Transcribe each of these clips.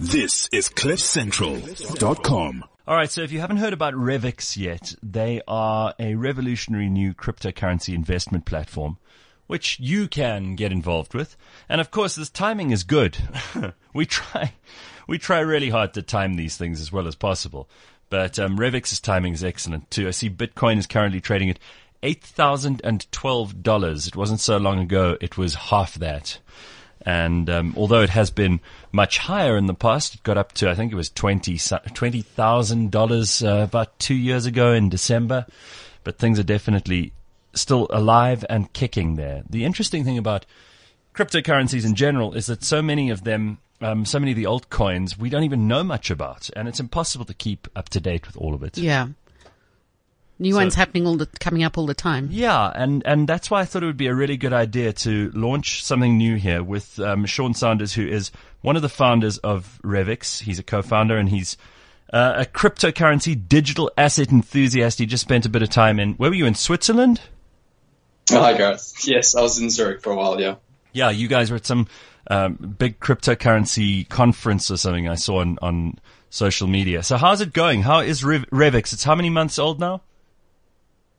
This is CliffCentral.com. All right, so if you haven't heard about Revix yet, they are a revolutionary new cryptocurrency investment platform, which you can get involved with. And of course, this timing is good. we try, we try really hard to time these things as well as possible. But um, Revix's timing is excellent too. I see Bitcoin is currently trading at eight thousand and twelve dollars. It wasn't so long ago; it was half that. And um, although it has been much higher in the past, it got up to I think it was twenty twenty thousand uh, dollars about two years ago in December. But things are definitely still alive and kicking there. The interesting thing about cryptocurrencies in general is that so many of them, um, so many of the altcoins, we don't even know much about, and it's impossible to keep up to date with all of it. Yeah. New so, ones happening all the coming up all the time. Yeah, and and that's why I thought it would be a really good idea to launch something new here with um, Sean Sanders, who is one of the founders of Revix. He's a co-founder and he's uh, a cryptocurrency digital asset enthusiast. He just spent a bit of time in. Where were you in Switzerland? Oh, hi, Gareth. Yes, I was in Zurich for a while. Yeah. Yeah, you guys were at some um, big cryptocurrency conference or something. I saw on on social media. So how's it going? How is Rev- Revix? It's how many months old now?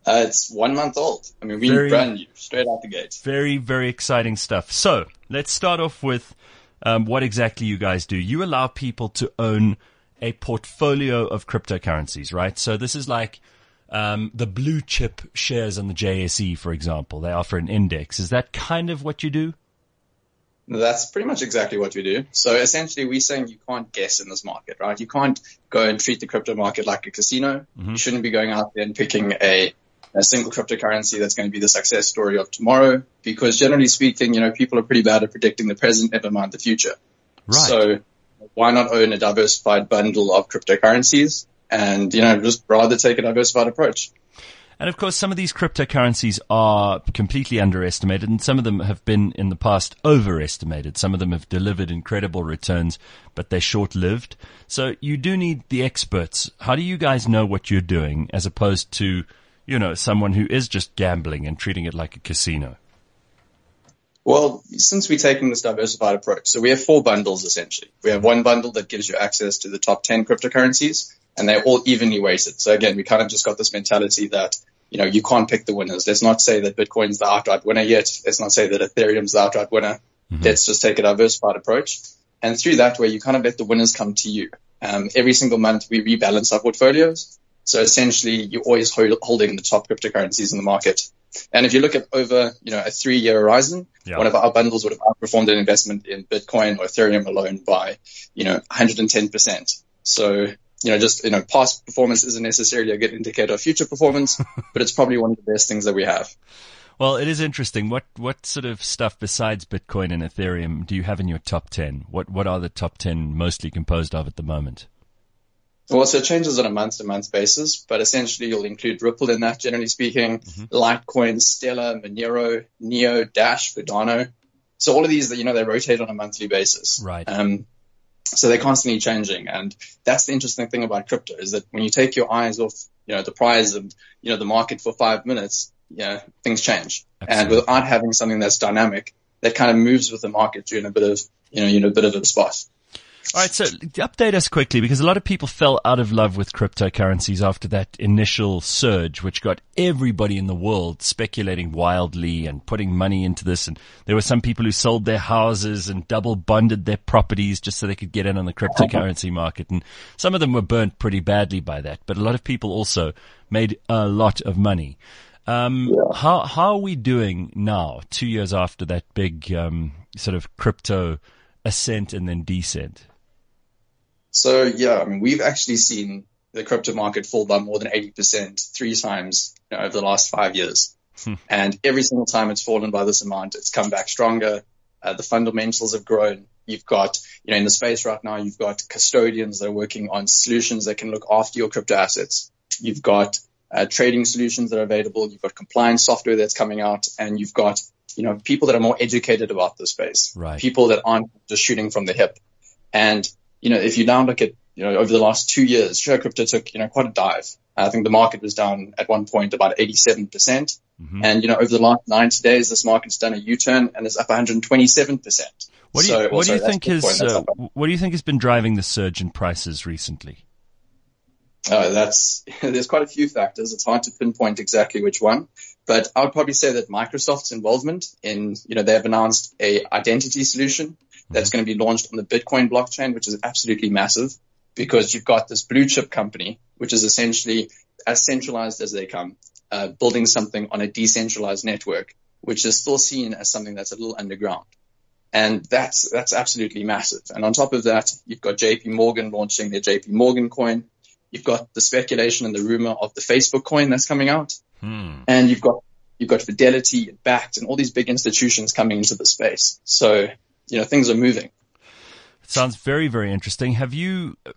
Uh, it's one month old. I mean, we very, brand new, straight out the gate. Very, very exciting stuff. So let's start off with um, what exactly you guys do. You allow people to own a portfolio of cryptocurrencies, right? So this is like um, the blue chip shares on the JSE, for example. They offer an index. Is that kind of what you do? That's pretty much exactly what we do. So essentially, we're saying you can't guess in this market, right? You can't go and treat the crypto market like a casino. Mm-hmm. You shouldn't be going out there and picking a a single cryptocurrency that's going to be the success story of tomorrow. Because generally speaking, you know, people are pretty bad at predicting the present, never mind the future. Right. So why not own a diversified bundle of cryptocurrencies and, you know, just rather take a diversified approach? And of course, some of these cryptocurrencies are completely underestimated and some of them have been in the past overestimated. Some of them have delivered incredible returns, but they're short lived. So you do need the experts. How do you guys know what you're doing as opposed to you know, someone who is just gambling and treating it like a casino? Well, since we're taking this diversified approach, so we have four bundles essentially. We have one bundle that gives you access to the top 10 cryptocurrencies and they're all evenly weighted. So again, we kind of just got this mentality that, you know, you can't pick the winners. Let's not say that Bitcoin's the outright winner yet. Let's not say that Ethereum's the outright winner. Mm-hmm. Let's just take a diversified approach. And through that way, you kind of let the winners come to you. Um, every single month we rebalance our portfolios so essentially, you're always hold, holding the top cryptocurrencies in the market. And if you look at over, you know, a three-year horizon, yeah. one of our bundles would have outperformed an investment in Bitcoin or Ethereum alone by, you know, 110%. So, you know, just, you know, past performance isn't necessarily a good indicator of future performance, but it's probably one of the best things that we have. Well, it is interesting. What what sort of stuff besides Bitcoin and Ethereum do you have in your top ten? What what are the top ten mostly composed of at the moment? Well, so it changes on a month to month basis, but essentially you'll include Ripple in that, generally speaking, mm-hmm. Litecoin, Stellar, Monero, Neo, Dash, Cardano. So all of these that, you know, they rotate on a monthly basis. Right. Um, so they're constantly changing. And that's the interesting thing about crypto is that when you take your eyes off, you know, the prize and, you know, the market for five minutes, you know, things change. Absolutely. And without having something that's dynamic, that kind of moves with the market, you're a bit of, you know, you're in a bit of a spot. All right, so update us quickly because a lot of people fell out of love with cryptocurrencies after that initial surge, which got everybody in the world speculating wildly and putting money into this. And there were some people who sold their houses and double bonded their properties just so they could get in on the cryptocurrency market. And some of them were burnt pretty badly by that, but a lot of people also made a lot of money. Um, yeah. how, how are we doing now, two years after that big, um, sort of crypto ascent and then descent? So yeah, I mean, we've actually seen the crypto market fall by more than 80% three times you know, over the last five years. Hmm. And every single time it's fallen by this amount, it's come back stronger. Uh, the fundamentals have grown. You've got, you know, in the space right now, you've got custodians that are working on solutions that can look after your crypto assets. You've got uh, trading solutions that are available. You've got compliance software that's coming out and you've got, you know, people that are more educated about the space. Right. People that aren't just shooting from the hip. And you know, if you now look at, you know, over the last two years, share crypto took, you know, quite a dive. I think the market was down at one point about 87%. percent mm hmm And, you know, over the last 90 days, this market's done a U-turn and is up 127%. What do you, So- what do you think has uh, what do you think has been driving the surge in prices recently? Uh, that's there's quite a few factors. It's hard to pinpoint exactly which one, but I would probably say that Microsoft's involvement in you know they have announced a identity solution that's going to be launched on the Bitcoin blockchain, which is absolutely massive because you've got this blue chip company, which is essentially as centralized as they come, uh, building something on a decentralized network, which is still seen as something that's a little underground. And that's, that's absolutely massive. And on top of that, you've got JP Morgan launching their JP Morgan coin. You've got the speculation and the rumor of the Facebook coin that's coming out. And you've got, you've got Fidelity and Bakkt and all these big institutions coming into the space. So, you know, things are moving. It sounds very, very interesting. Have you uh,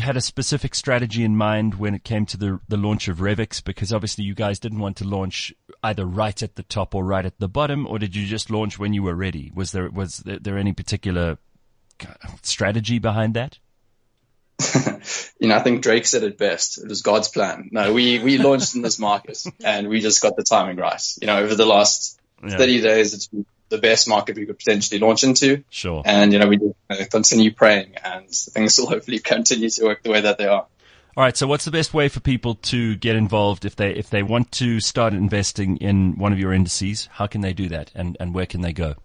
had a specific strategy in mind when it came to the the launch of Revix? Because obviously you guys didn't want to launch either right at the top or right at the bottom, or did you just launch when you were ready? Was there was there, there any particular strategy behind that? you know, I think Drake said it best. It was God's plan. No, we, we launched in this market and we just got the timing right. You know, over the last Yeah. 30 days, it's been the best market we could potentially launch into. Sure. And, you know, we continue praying and things will hopefully continue to work the way that they are. All right. So, what's the best way for people to get involved if they if they want to start investing in one of your indices? How can they do that, and and where can they go?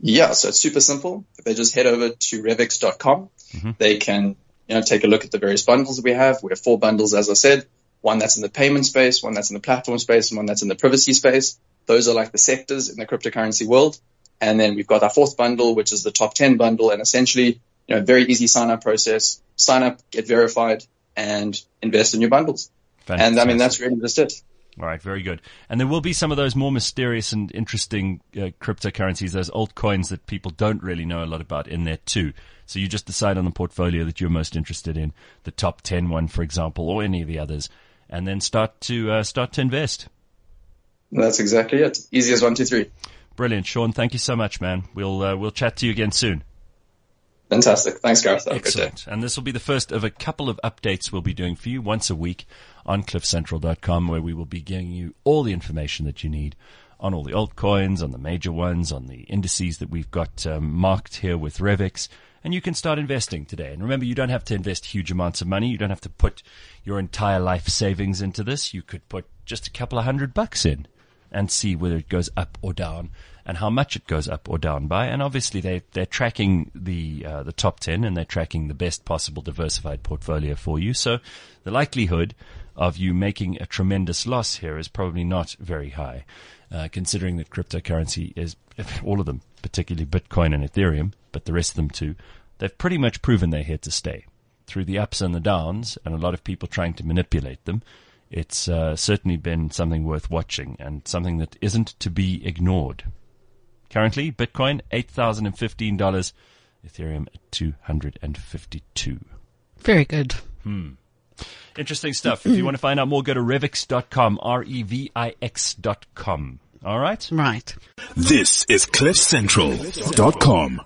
Yeah, so it's super simple. If they just head over to revix.com, Mm-hmm. they can, you know, take a look at the various bundles that we have. We have four bundles, as I said, one that's in the payment space, one that's in the platform space, and one that's in the privacy space. Those are like the sectors in the cryptocurrency world. And then we've got our fourth bundle, which is the top 10 bundle and essentially, you know, very easy sign up process. Sign up, get verified and invest in your bundles. And I mean, that's really just it. All right, very good. And there will be some of those more mysterious and interesting uh, cryptocurrencies, those altcoins that people don't really know a lot about in there too. So you just decide on the portfolio that you're most interested in, the top 10 one, for example, or any of the others, and then start to uh, start to invest. That's exactly it. Easy as one, two, three. Brilliant, Sean. Thank you so much, man. We'll uh, we'll chat to you again soon. Fantastic. Thanks, Gareth. Excellent. And this will be the first of a couple of updates we'll be doing for you once a week on cliffcentral.com where we will be giving you all the information that you need on all the altcoins, on the major ones, on the indices that we've got um, marked here with Revix. And you can start investing today. And remember, you don't have to invest huge amounts of money. You don't have to put your entire life savings into this. You could put just a couple of hundred bucks in and see whether it goes up or down and how much it goes up or down by. And obviously they, they're tracking the, uh, the top 10 and they're tracking the best possible diversified portfolio for you. So the likelihood of you making a tremendous loss here is probably not very high, uh, considering that cryptocurrency is all of them, particularly Bitcoin and Ethereum, but the rest of them too. They've pretty much proven they're here to stay through the ups and the downs and a lot of people trying to manipulate them it's uh, certainly been something worth watching and something that isn't to be ignored. Currently, Bitcoin eight thousand and fifteen dollars, Ethereum at two hundred and fifty-two. Very good. Hmm. Interesting stuff. if you want to find out more, go to revix.com, R-E-V-I-X dot com. All right. Right. This is CliffCentral.com.